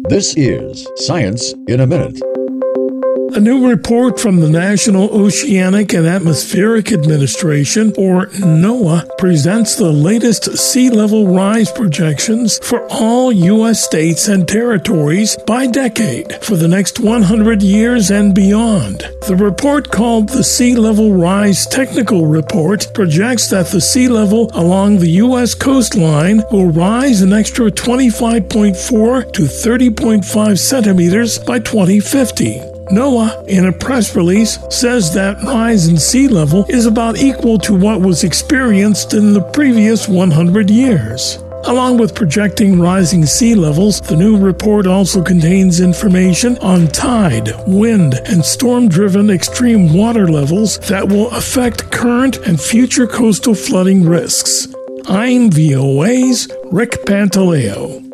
This is Science in a Minute. A new report from the National Oceanic and Atmospheric Administration, or NOAA, presents the latest sea level rise projections for all U.S. states and territories by decade for the next 100 years and beyond. The report, called the Sea Level Rise Technical Report, projects that the sea level along the U.S. coastline will rise an extra 25.4 to 30.5 centimeters by 2050. NOAA, in a press release, says that rise in sea level is about equal to what was experienced in the previous 100 years. Along with projecting rising sea levels, the new report also contains information on tide, wind, and storm driven extreme water levels that will affect current and future coastal flooding risks. I'm VOA's Rick Pantaleo.